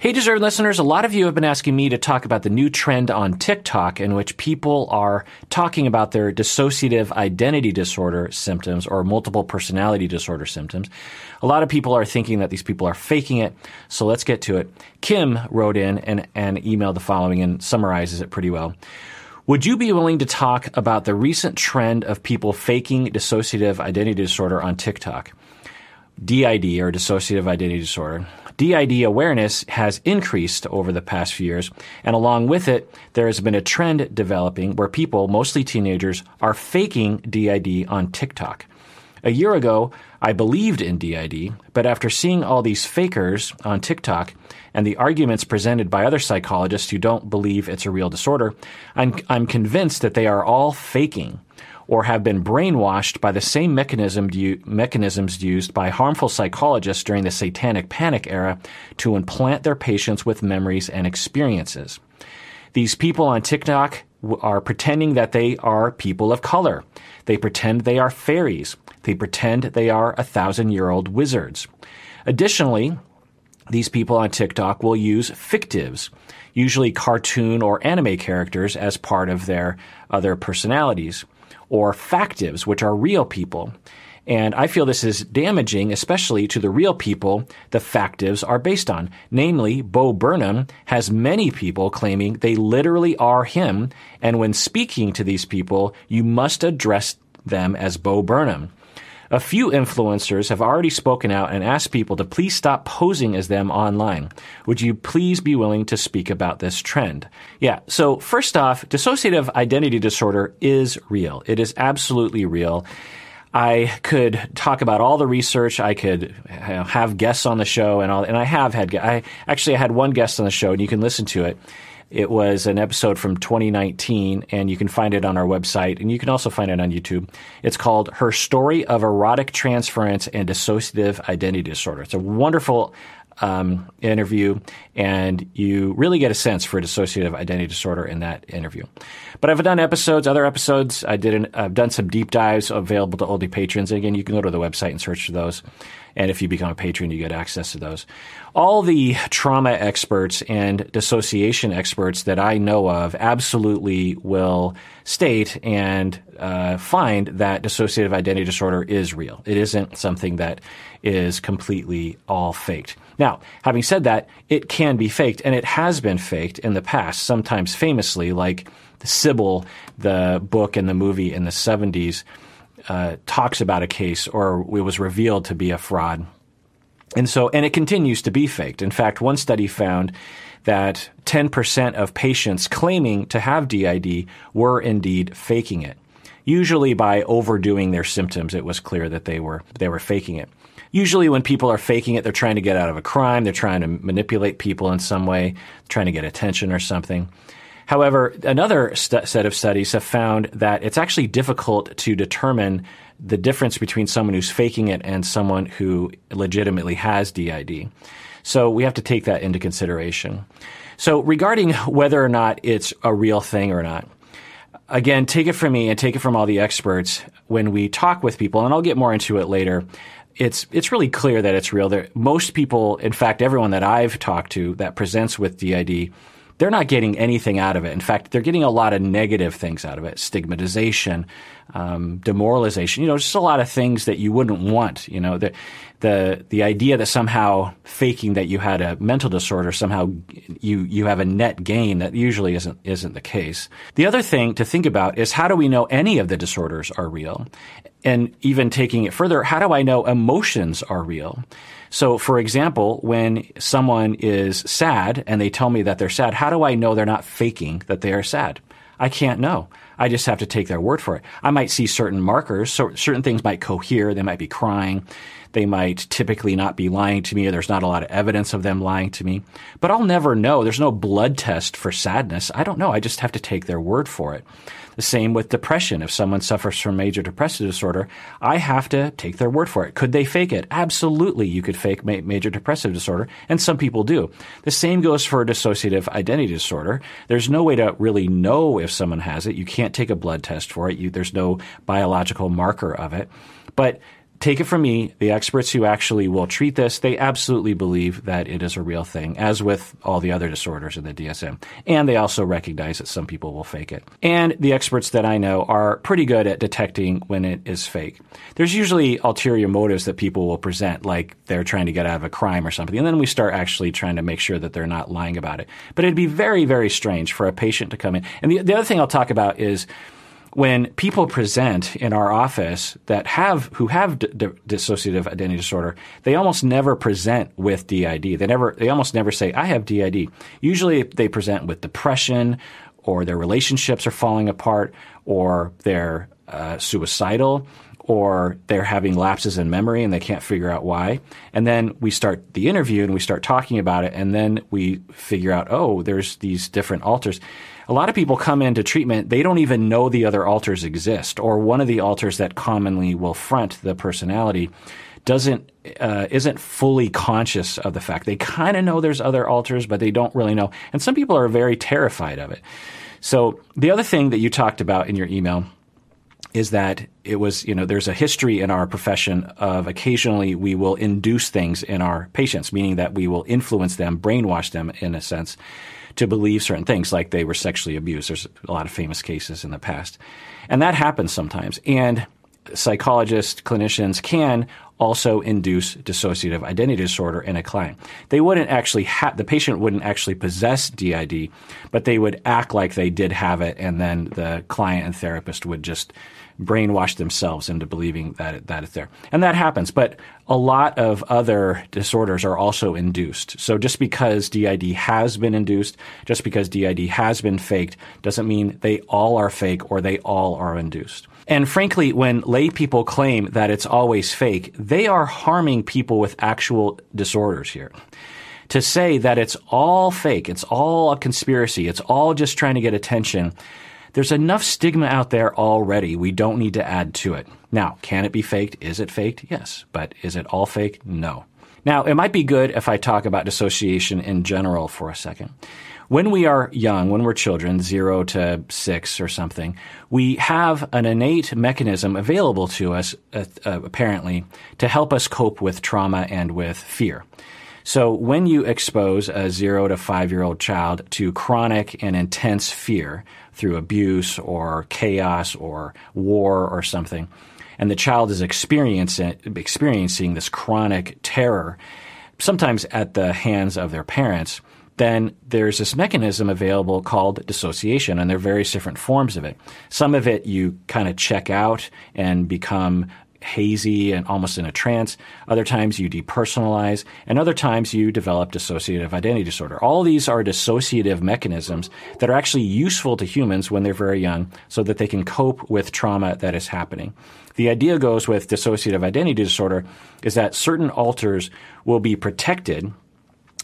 Hey, deserved listeners, a lot of you have been asking me to talk about the new trend on TikTok in which people are talking about their dissociative identity disorder symptoms or multiple personality disorder symptoms. A lot of people are thinking that these people are faking it, so let's get to it. Kim wrote in and, and emailed the following and summarizes it pretty well. Would you be willing to talk about the recent trend of people faking dissociative identity disorder on TikTok? DID or dissociative identity disorder. DID awareness has increased over the past few years, and along with it, there has been a trend developing where people, mostly teenagers, are faking DID on TikTok. A year ago, I believed in DID, but after seeing all these fakers on TikTok and the arguments presented by other psychologists who don't believe it's a real disorder, I'm, I'm convinced that they are all faking or have been brainwashed by the same mechanism, mechanisms used by harmful psychologists during the satanic panic era to implant their patients with memories and experiences. These people on TikTok are pretending that they are people of color. They pretend they are fairies. They pretend they are a thousand year old wizards. Additionally, these people on TikTok will use fictives, usually cartoon or anime characters, as part of their other personalities or factives, which are real people. And I feel this is damaging, especially to the real people the factives are based on. Namely, Bo Burnham has many people claiming they literally are him, and when speaking to these people, you must address them as Bo Burnham. A few influencers have already spoken out and asked people to please stop posing as them online. Would you please be willing to speak about this trend? Yeah, so first off, dissociative identity disorder is real. It is absolutely real. I could talk about all the research. I could have guests on the show, and all, and I have had. I actually I had one guest on the show, and you can listen to it. It was an episode from 2019, and you can find it on our website, and you can also find it on YouTube. It's called Her Story of Erotic Transference and Dissociative Identity Disorder. It's a wonderful um, interview, and you really get a sense for dissociative identity disorder in that interview. But I've done episodes, other episodes. I did. An, I've done some deep dives available to oldie patrons. Again, you can go to the website and search for those. And if you become a patron, you get access to those. All the trauma experts and dissociation experts that I know of absolutely will state and uh, find that dissociative identity disorder is real. It isn't something that is completely all faked. Now, having said that, it can be faked, and it has been faked in the past, sometimes famously, like Sybil, the book and the movie in the 70s uh, talks about a case or it was revealed to be a fraud. And so, and it continues to be faked. In fact, one study found that 10% of patients claiming to have DID were indeed faking it. Usually by overdoing their symptoms, it was clear that they were, they were faking it. Usually when people are faking it, they're trying to get out of a crime, they're trying to manipulate people in some way, trying to get attention or something. However, another st- set of studies have found that it's actually difficult to determine the difference between someone who's faking it and someone who legitimately has DID. So we have to take that into consideration. So regarding whether or not it's a real thing or not, again, take it from me and take it from all the experts when we talk with people, and I'll get more into it later. It's it's really clear that it's real. There, most people, in fact, everyone that I've talked to that presents with DID they're not getting anything out of it. In fact, they're getting a lot of negative things out of it: stigmatization, um, demoralization. You know, just a lot of things that you wouldn't want. You know, the the the idea that somehow faking that you had a mental disorder somehow you you have a net gain that usually isn't isn't the case. The other thing to think about is how do we know any of the disorders are real? And even taking it further, how do I know emotions are real? So, for example, when someone is sad and they tell me that they're sad, how do I know they're not faking that they are sad? I can't know. I just have to take their word for it. I might see certain markers, so certain things might cohere. They might be crying. They might typically not be lying to me, or there's not a lot of evidence of them lying to me. But I'll never know. There's no blood test for sadness. I don't know. I just have to take their word for it. The same with depression. If someone suffers from major depressive disorder, I have to take their word for it. Could they fake it? Absolutely, you could fake ma- major depressive disorder, and some people do. The same goes for dissociative identity disorder. There's no way to really know if someone has it. You can't take a blood test for it. You, there's no biological marker of it. But take it from me, the experts who actually will treat this, they absolutely believe that it is a real thing, as with all the other disorders in the DSM. And they also recognize that some people will fake it. And the experts that I know are pretty good at detecting when it is fake. There's usually ulterior motives that people will present, like they're trying to get out of a crime or something. And then we start actually trying to make sure that they're not lying about it. But it'd be very, very strange for a patient to come in. And the, the other thing I'll talk about is when people present in our office that have who have d- d- dissociative identity disorder, they almost never present with DID. They never they almost never say I have DID. Usually they present with depression or their relationships are falling apart or they're uh, suicidal or they're having lapses in memory and they can't figure out why. And then we start the interview and we start talking about it and then we figure out, oh, there's these different alters a lot of people come into treatment, they don't even know the other alters exist, or one of the alters that commonly will front the personality doesn't uh, isn't fully conscious of the fact they kind of know there's other alters, but they don't really know. And some people are very terrified of it. So the other thing that you talked about in your email is that it was, you know, there's a history in our profession of occasionally we will induce things in our patients, meaning that we will influence them, brainwash them in a sense to believe certain things, like they were sexually abused. There's a lot of famous cases in the past. And that happens sometimes. And psychologists, clinicians can also induce dissociative identity disorder in a client. They wouldn't actually have, the patient wouldn't actually possess DID, but they would act like they did have it, and then the client and therapist would just brainwash themselves into believing that it, that it's there. And that happens. But a lot of other disorders are also induced. So just because DID has been induced, just because DID has been faked, doesn't mean they all are fake or they all are induced. And frankly, when lay people claim that it's always fake, they are harming people with actual disorders here to say that it's all fake, it's all a conspiracy, it's all just trying to get attention, there's enough stigma out there already. We don't need to add to it. Now, can it be faked? Is it faked? Yes. But is it all fake? No. Now, it might be good if I talk about dissociation in general for a second. When we are young, when we're children, zero to six or something, we have an innate mechanism available to us, uh, apparently, to help us cope with trauma and with fear. So when you expose a zero to five year old child to chronic and intense fear through abuse or chaos or war or something, and the child is experiencing, this chronic terror, sometimes at the hands of their parents, then there's this mechanism available called dissociation, and there are various different forms of it. Some of it you kind of check out and become hazy and almost in a trance. Other times you depersonalize, and other times you develop dissociative identity disorder. All these are dissociative mechanisms that are actually useful to humans when they're very young so that they can cope with trauma that is happening. The idea goes with dissociative identity disorder is that certain alters will be protected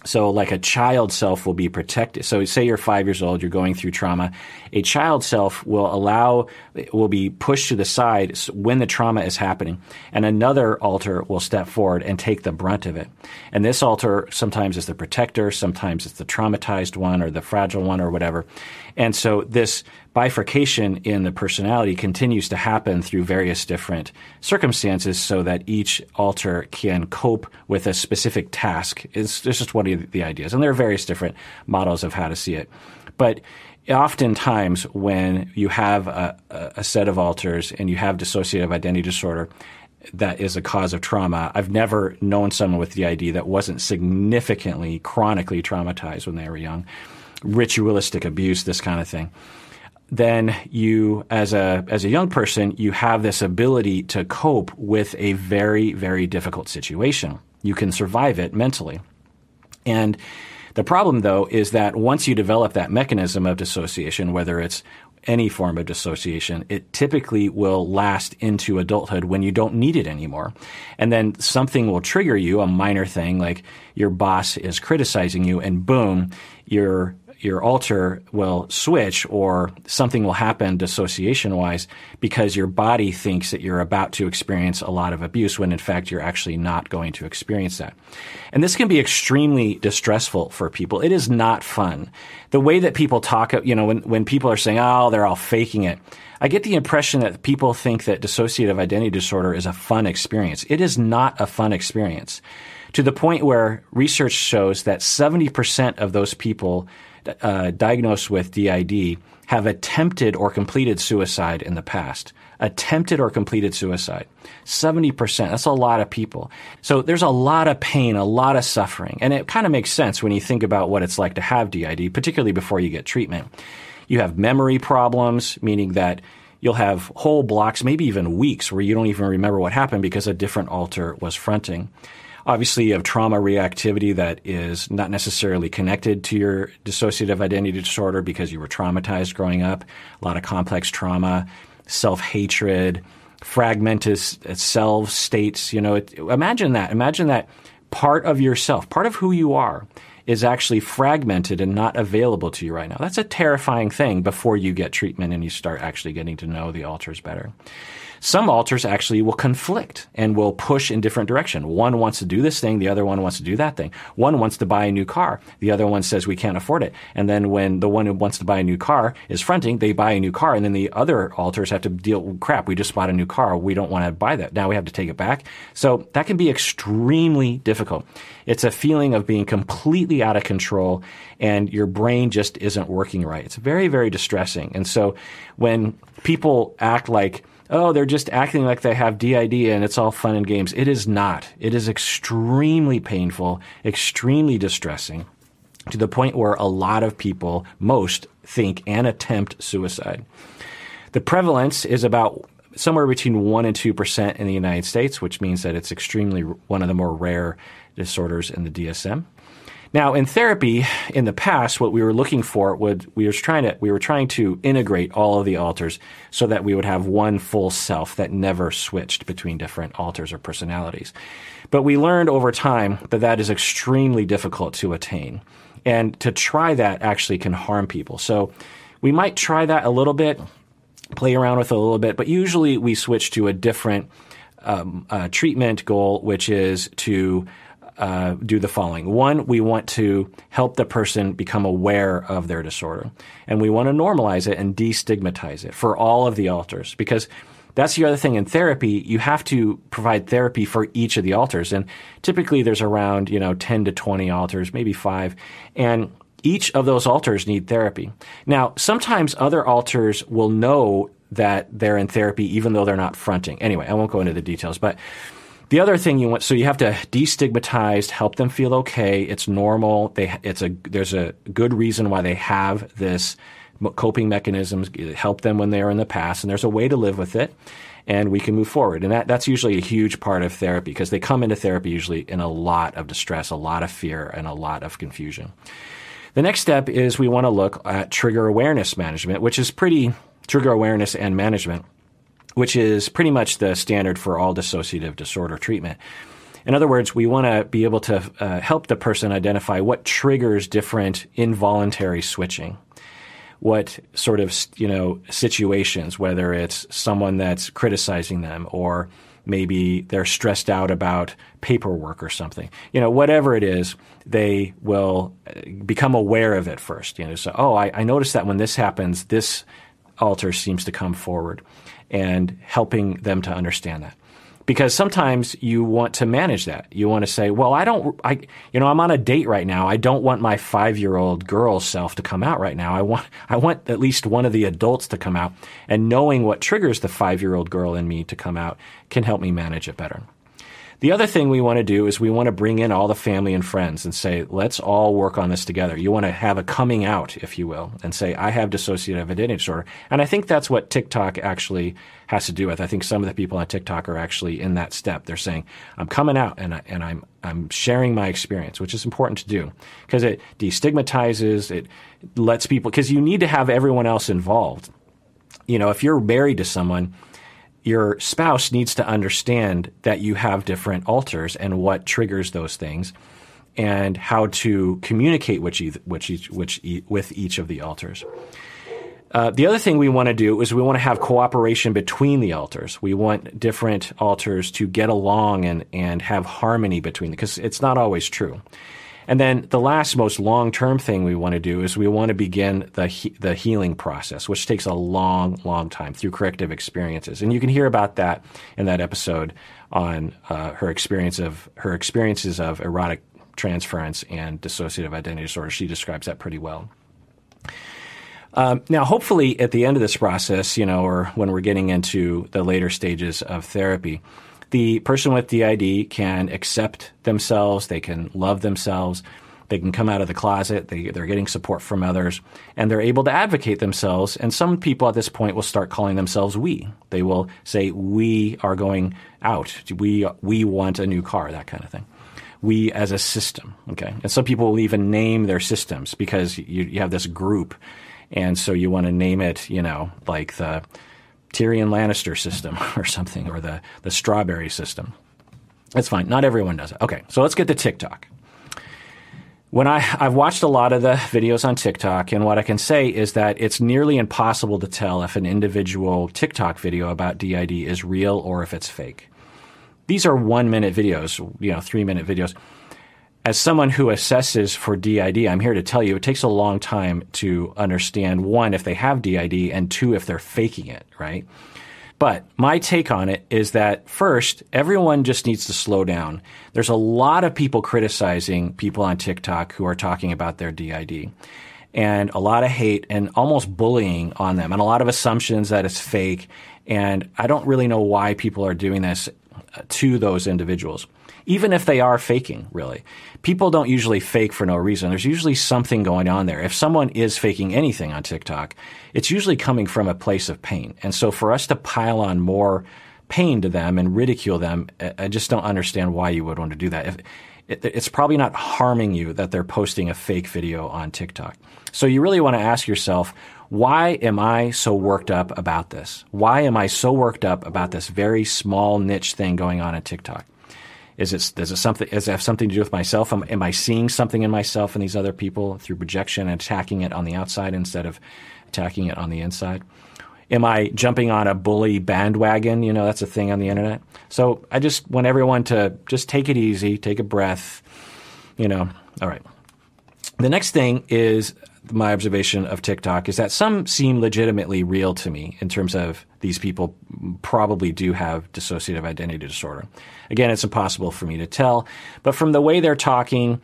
so, like a child self will be protected. So, say you're five years old, you're going through trauma. A child self will allow, will be pushed to the side when the trauma is happening, and another alter will step forward and take the brunt of it. And this alter sometimes is the protector, sometimes it's the traumatized one or the fragile one or whatever. And so, this bifurcation in the personality continues to happen through various different circumstances so that each alter can cope with a specific task. It's, it's just one of the ideas. And there are various different models of how to see it. But oftentimes when you have a, a set of alters and you have dissociative identity disorder, that is a cause of trauma. I've never known someone with DID that wasn't significantly, chronically traumatized when they were young. Ritualistic abuse, this kind of thing then you as a as a young person you have this ability to cope with a very very difficult situation you can survive it mentally and the problem though is that once you develop that mechanism of dissociation whether it's any form of dissociation it typically will last into adulthood when you don't need it anymore. And then something will trigger you a minor thing like your boss is criticizing you and boom you're your alter will switch or something will happen dissociation wise because your body thinks that you're about to experience a lot of abuse when in fact you're actually not going to experience that. And this can be extremely distressful for people. It is not fun. The way that people talk, you know, when, when people are saying, oh, they're all faking it, I get the impression that people think that dissociative identity disorder is a fun experience. It is not a fun experience to the point where research shows that 70% of those people uh, diagnosed with DID have attempted or completed suicide in the past. Attempted or completed suicide. 70%. That's a lot of people. So there's a lot of pain, a lot of suffering. And it kind of makes sense when you think about what it's like to have DID, particularly before you get treatment. You have memory problems, meaning that you'll have whole blocks, maybe even weeks, where you don't even remember what happened because a different alter was fronting. Obviously, you have trauma reactivity that is not necessarily connected to your dissociative identity disorder because you were traumatized growing up, a lot of complex trauma, self hatred, fragmented self states. You know, it, imagine that. Imagine that part of yourself, part of who you are, is actually fragmented and not available to you right now. That's a terrifying thing before you get treatment and you start actually getting to know the alters better. Some alters actually will conflict and will push in different direction. One wants to do this thing, the other one wants to do that thing. One wants to buy a new car, the other one says we can't afford it. And then when the one who wants to buy a new car is fronting, they buy a new car, and then the other alters have to deal crap. We just bought a new car. We don't want to buy that. Now we have to take it back. So that can be extremely difficult. It's a feeling of being completely out of control and your brain just isn't working right. It's very, very distressing. And so when people act like oh, they're just acting like they have DID and it's all fun and games. It is not. It is extremely painful, extremely distressing to the point where a lot of people, most, think and attempt suicide. The prevalence is about somewhere between 1 and 2% in the United States, which means that it's extremely one of the more rare disorders in the DSM. Now, in therapy, in the past, what we were looking for would we were trying to we were trying to integrate all of the alters so that we would have one full self that never switched between different alters or personalities. But we learned over time that that is extremely difficult to attain, and to try that actually can harm people. So we might try that a little bit, play around with it a little bit, but usually we switch to a different um, uh, treatment goal, which is to uh, do the following. One, we want to help the person become aware of their disorder. And we want to normalize it and destigmatize it for all of the alters because that's the other thing in therapy. You have to provide therapy for each of the alters. And typically there's around, you know, 10 to 20 alters, maybe five. And each of those alters need therapy. Now, sometimes other alters will know that they're in therapy even though they're not fronting. Anyway, I won't go into the details, but the other thing you want, so you have to destigmatize, help them feel okay. It's normal. They, it's a, there's a good reason why they have this coping mechanisms, help them when they are in the past, and there's a way to live with it, and we can move forward. And that, that's usually a huge part of therapy because they come into therapy usually in a lot of distress, a lot of fear, and a lot of confusion. The next step is we want to look at trigger awareness management, which is pretty trigger awareness and management which is pretty much the standard for all dissociative disorder treatment. In other words, we want to be able to uh, help the person identify what triggers different involuntary switching. What sort of, you know, situations, whether it's someone that's criticizing them or maybe they're stressed out about paperwork or something. You know, whatever it is, they will uh, become aware of it first. You know, so, oh, I, I noticed that when this happens, this alter seems to come forward and helping them to understand that. Because sometimes you want to manage that. You want to say, well, I don't, I, you know, I'm on a date right now. I don't want my five year old girl self to come out right now. I want, I want at least one of the adults to come out. And knowing what triggers the five year old girl in me to come out can help me manage it better. The other thing we want to do is we want to bring in all the family and friends and say, let's all work on this together. You want to have a coming out, if you will, and say, I have dissociative identity disorder. And I think that's what TikTok actually has to do with. I think some of the people on TikTok are actually in that step. They're saying, I'm coming out and, I, and I'm, I'm sharing my experience, which is important to do because it destigmatizes, it lets people, because you need to have everyone else involved. You know, if you're married to someone, your spouse needs to understand that you have different alters and what triggers those things. and how to communicate which each, each, with each of the alters. Uh, the other thing we want to do is we want to have cooperation between the alters. We want different alters to get along and, and have harmony between them because it's not always true. And then the last most long-term thing we want to do is we want to begin the he- the healing process, which takes a long, long time through corrective experiences. And you can hear about that in that episode on uh, her experience of her experiences of erotic transference and dissociative identity disorder. She describes that pretty well. Um, now, hopefully, at the end of this process, you know, or when we're getting into the later stages of therapy, the person with DID can accept themselves, they can love themselves, they can come out of the closet, they, they're getting support from others, and they're able to advocate themselves. And some people at this point will start calling themselves we. They will say, We are going out. We, we want a new car, that kind of thing we as a system. Okay, and some people will even name their systems because you, you have this group, and so you want to name it, you know, like the Tyrion Lannister system or something, or the, the strawberry system. That's fine. Not everyone does it. Okay, so let's get to TikTok. When I, I've watched a lot of the videos on TikTok, and what I can say is that it's nearly impossible to tell if an individual TikTok video about DID is real or if it's fake. These are one minute videos, you know, three minute videos as someone who assesses for DID, I'm here to tell you it takes a long time to understand one, if they have DID, and two, if they're faking it, right? But my take on it is that first, everyone just needs to slow down. There's a lot of people criticizing people on TikTok who are talking about their DID. And a lot of hate and almost bullying on them, and a lot of assumptions that it's fake. And I don't really know why people are doing this to those individuals even if they are faking, really. People don't usually fake for no reason. There's usually something going on there. If someone is faking anything on TikTok, it's usually coming from a place of pain. And so for us to pile on more pain to them and ridicule them, I just don't understand why you would want to do that. If, it's probably not harming you that they're posting a fake video on TikTok. So you really want to ask yourself, why am I so worked up about this? Why am I so worked up about this very small niche thing going on at TikTok? Is it does it something does it have something to do with myself? Am, am I seeing something in myself and these other people through projection and attacking it on the outside instead of attacking it on the inside? Am I jumping on a bully bandwagon? You know, that's a thing on the internet. So I just want everyone to just take it easy, take a breath. You know, all right. The next thing is my observation of TikTok is that some seem legitimately real to me in terms of these people probably do have dissociative identity disorder. Again, it's impossible for me to tell, but from the way they're talking,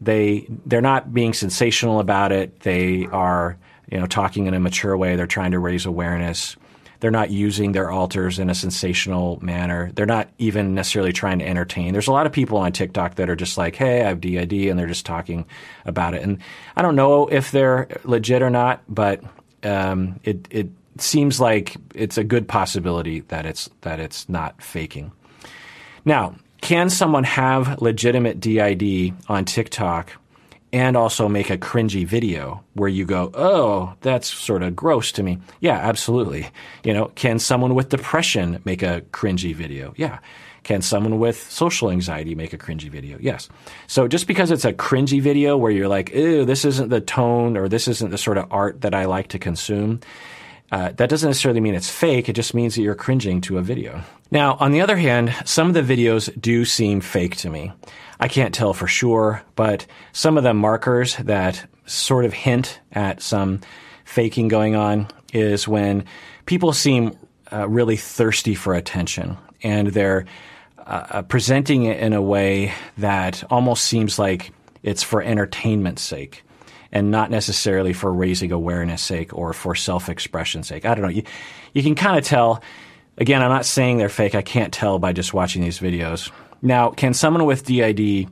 they they're not being sensational about it. They are, you know, talking in a mature way. They're trying to raise awareness. They're not using their alters in a sensational manner. They're not even necessarily trying to entertain. There's a lot of people on TikTok that are just like, hey, I have DID, and they're just talking about it. And I don't know if they're legit or not, but um, it, it seems like it's a good possibility that it's, that it's not faking. Now, can someone have legitimate DID on TikTok and also make a cringy video where you go, oh, that's sort of gross to me. Yeah, absolutely. You know, can someone with depression make a cringy video? Yeah. Can someone with social anxiety make a cringy video? Yes. So just because it's a cringy video where you're like, ew, this isn't the tone or this isn't the sort of art that I like to consume, uh, that doesn't necessarily mean it's fake. It just means that you're cringing to a video. Now, on the other hand, some of the videos do seem fake to me. I can't tell for sure, but some of the markers that sort of hint at some faking going on is when people seem uh, really thirsty for attention and they're uh, uh presenting it in a way that almost seems like it's for entertainment's sake and not necessarily for raising awareness sake or for self-expression sake. I don't know. You, you can kind of tell. Again, I'm not saying they're fake. I can't tell by just watching these videos. Now, can someone with DID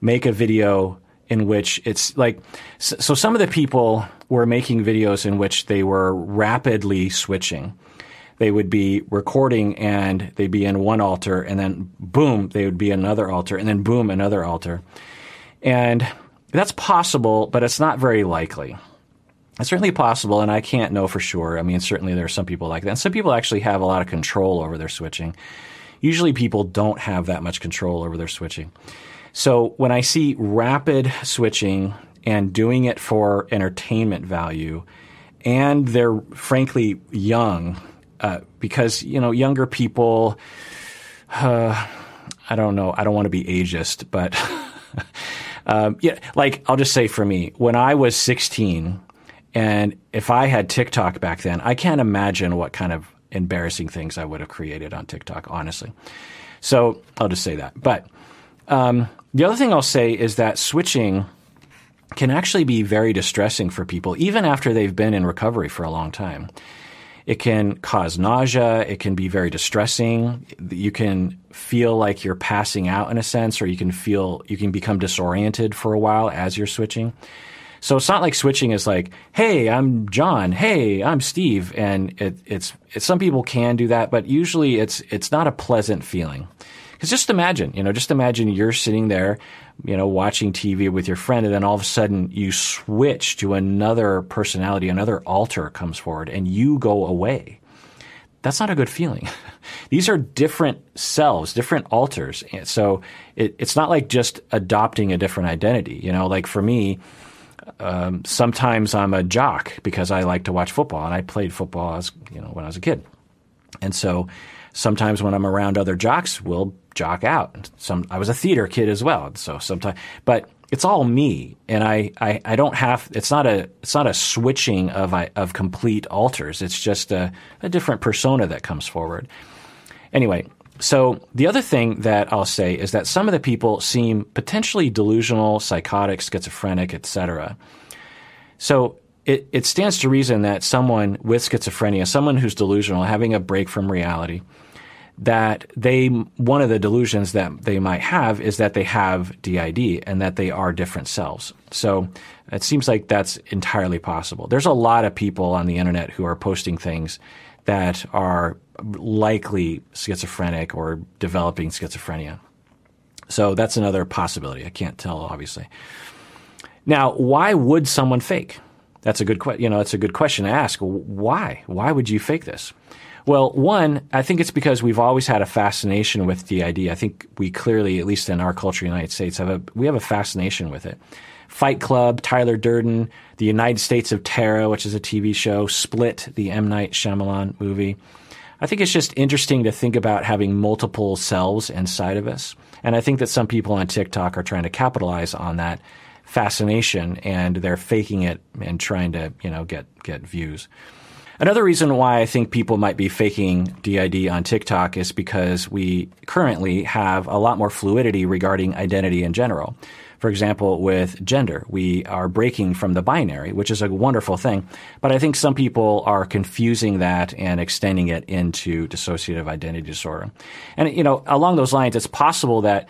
make a video in which it's like so some of the people were making videos in which they were rapidly switching they would be recording and they'd be in one alter and then boom they would be another alter and then boom another alter and that's possible, but it's not very likely. It's certainly possible, and I can't know for sure. I mean, certainly there are some people like that. And some people actually have a lot of control over their switching. Usually people don't have that much control over their switching. So when I see rapid switching and doing it for entertainment value, and they're frankly young, uh, because you know younger people. Uh, I don't know. I don't want to be ageist, but um, yeah, like I'll just say for me, when I was 16, and if I had TikTok back then, I can't imagine what kind of embarrassing things I would have created on TikTok, honestly. So I'll just say that. But um, the other thing I'll say is that switching can actually be very distressing for people, even after they've been in recovery for a long time. It can cause nausea. It can be very distressing. You can feel like you're passing out in a sense, or you can feel you can become disoriented for a while as you're switching. So it's not like switching is like, hey, I'm John. Hey, I'm Steve. And it, it's, it's, some people can do that, but usually it's, it's not a pleasant feeling. Because just imagine, you know, just imagine you're sitting there, you know, watching TV with your friend, and then all of a sudden you switch to another personality, another alter comes forward, and you go away. That's not a good feeling. These are different selves, different alters. And So it, it's not like just adopting a different identity. You know, like for me, um, sometimes I'm a jock because I like to watch football, and I played football as you know when I was a kid, and so sometimes when I'm around other jocks, we'll jock out. Some I was a theater kid as well, so sometimes, but it's all me, and I, I, I don't have. It's not a it's not a switching of of complete alters. It's just a, a different persona that comes forward. Anyway, so the other thing that I'll say is that some of the people seem potentially delusional, psychotic, schizophrenic, etc. So it, it stands to reason that someone with schizophrenia, someone who's delusional, having a break from reality, that they one of the delusions that they might have is that they have DID and that they are different selves. So it seems like that's entirely possible. There's a lot of people on the internet who are posting things that are likely schizophrenic or developing schizophrenia. So that's another possibility. I can't tell, obviously. Now, why would someone fake? That's a good question. You know, it's a good question to ask. Why? Why would you fake this? Well, one, I think it's because we've always had a fascination with DID. I think we clearly, at least in our culture, in the United States, have a we have a fascination with it. Fight Club, Tyler Durden, The United States of Tara, which is a TV show, Split, the M Night Shyamalan movie. I think it's just interesting to think about having multiple selves inside of us. And I think that some people on TikTok are trying to capitalize on that fascination and they're faking it and trying to, you know, get, get views. Another reason why I think people might be faking DID on TikTok is because we currently have a lot more fluidity regarding identity in general. For example, with gender, we are breaking from the binary, which is a wonderful thing. But I think some people are confusing that and extending it into dissociative identity disorder. And, you know, along those lines, it's possible that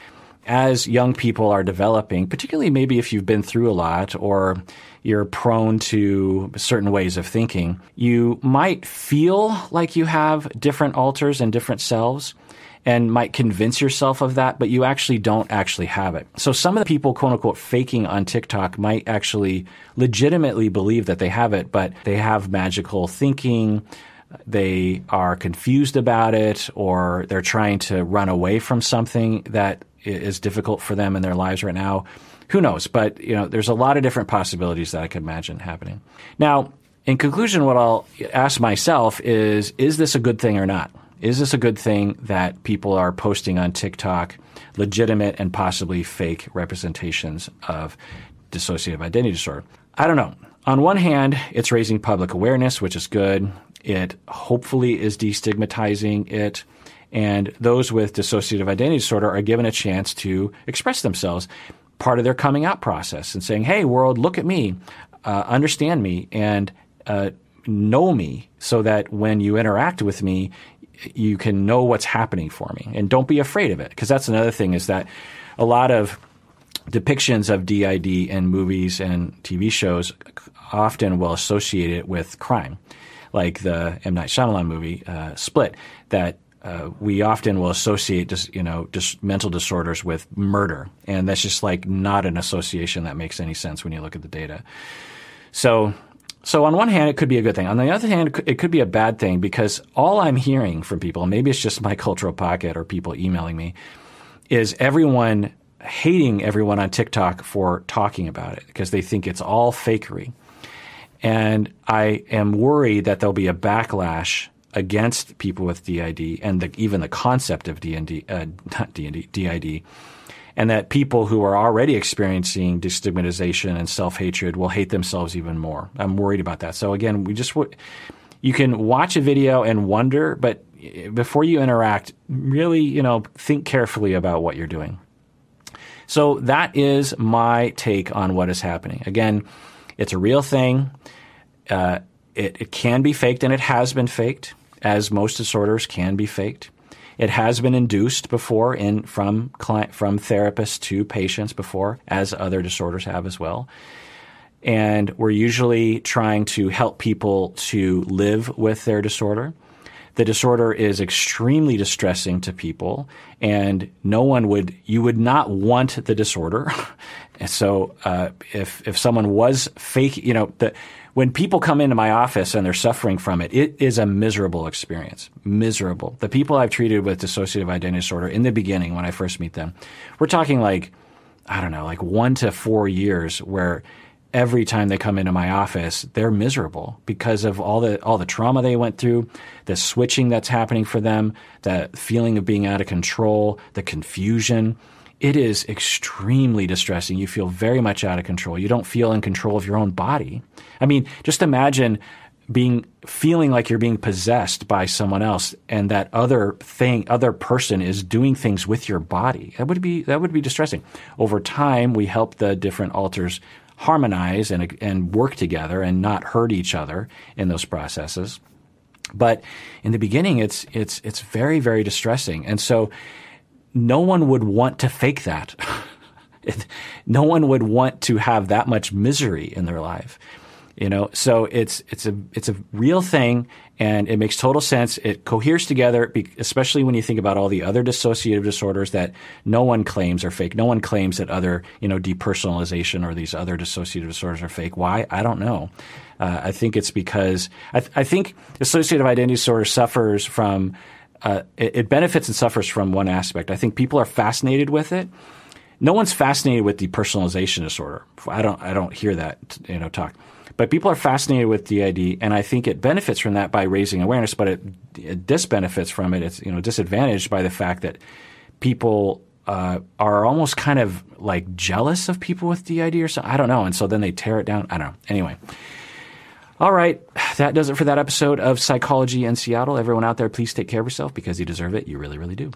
as young people are developing, particularly maybe if you've been through a lot or you're prone to certain ways of thinking, you might feel like you have different alters and different selves and might convince yourself of that, but you actually don't actually have it. So some of the people, quote unquote, faking on TikTok might actually legitimately believe that they have it, but they have magical thinking. They are confused about it, or they're trying to run away from something that is difficult for them in their lives right now. Who knows? But you know, there's a lot of different possibilities that I could imagine happening. Now, in conclusion, what I'll ask myself is: Is this a good thing or not? Is this a good thing that people are posting on TikTok legitimate and possibly fake representations of dissociative identity disorder? I don't know. On one hand, it's raising public awareness, which is good. It hopefully is destigmatizing it. And those with dissociative identity disorder are given a chance to express themselves, part of their coming out process, and saying, hey, world, look at me, uh, understand me, and uh, know me so that when you interact with me, you can know what's happening for me and don't be afraid of it because that's another thing is that a lot of depictions of DID in movies and TV shows often will associate it with crime, like the M Night Shyamalan movie uh, Split. That uh, we often will associate just you know just mental disorders with murder, and that's just like not an association that makes any sense when you look at the data. So so on one hand, it could be a good thing. On the other hand, it could be a bad thing because all I'm hearing from people, maybe it's just my cultural pocket or people emailing me, is everyone hating everyone on TikTok for talking about it because they think it's all fakery. And I am worried that there'll be a backlash against people with DID and the, even the concept of DND, uh, not DND, DID, and that people who are already experiencing destigmatization and self hatred will hate themselves even more. I'm worried about that. So again, we just you can watch a video and wonder, but before you interact, really, you know, think carefully about what you're doing. So that is my take on what is happening. Again, it's a real thing. Uh, it, it can be faked, and it has been faked, as most disorders can be faked. It has been induced before in from client, from therapists to patients before, as other disorders have as well. And we're usually trying to help people to live with their disorder. The disorder is extremely distressing to people, and no one would you would not want the disorder. so uh, if if someone was fake, you know, the when people come into my office and they're suffering from it, it is a miserable experience. Miserable. The people I've treated with dissociative identity disorder in the beginning, when I first meet them, we're talking like, I don't know, like one to four years where every time they come into my office, they're miserable because of all the all the trauma they went through, the switching that's happening for them, the feeling of being out of control, the confusion it is extremely distressing. You feel very much out of control. You don't feel in control of your own body. I mean, just imagine being feeling like you're being possessed by someone else and that other thing other person is doing things with your body that would be that would be distressing over time we help the different alters harmonize and and work together and not hurt each other in those processes but in the beginning it's it's it's very very distressing and so no one would want to fake that. no one would want to have that much misery in their life. You know, so it's it's a it's a real thing, and it makes total sense. It coheres together, especially when you think about all the other dissociative disorders that no one claims are fake. No one claims that other you know depersonalization or these other dissociative disorders are fake. Why? I don't know. Uh, I think it's because I, th- I think dissociative identity disorder suffers from uh, it, it, benefits and suffers from one aspect. I think people are fascinated with it. No one's fascinated with depersonalization disorder. I don't. I don't hear that you know talk. But people are fascinated with DID, and I think it benefits from that by raising awareness. But it, it disbenefits from it. It's you know disadvantaged by the fact that people uh, are almost kind of like jealous of people with DID or something. I don't know, and so then they tear it down. I don't know. Anyway. All right, that does it for that episode of Psychology in Seattle. Everyone out there, please take care of yourself because you deserve it. You really, really do.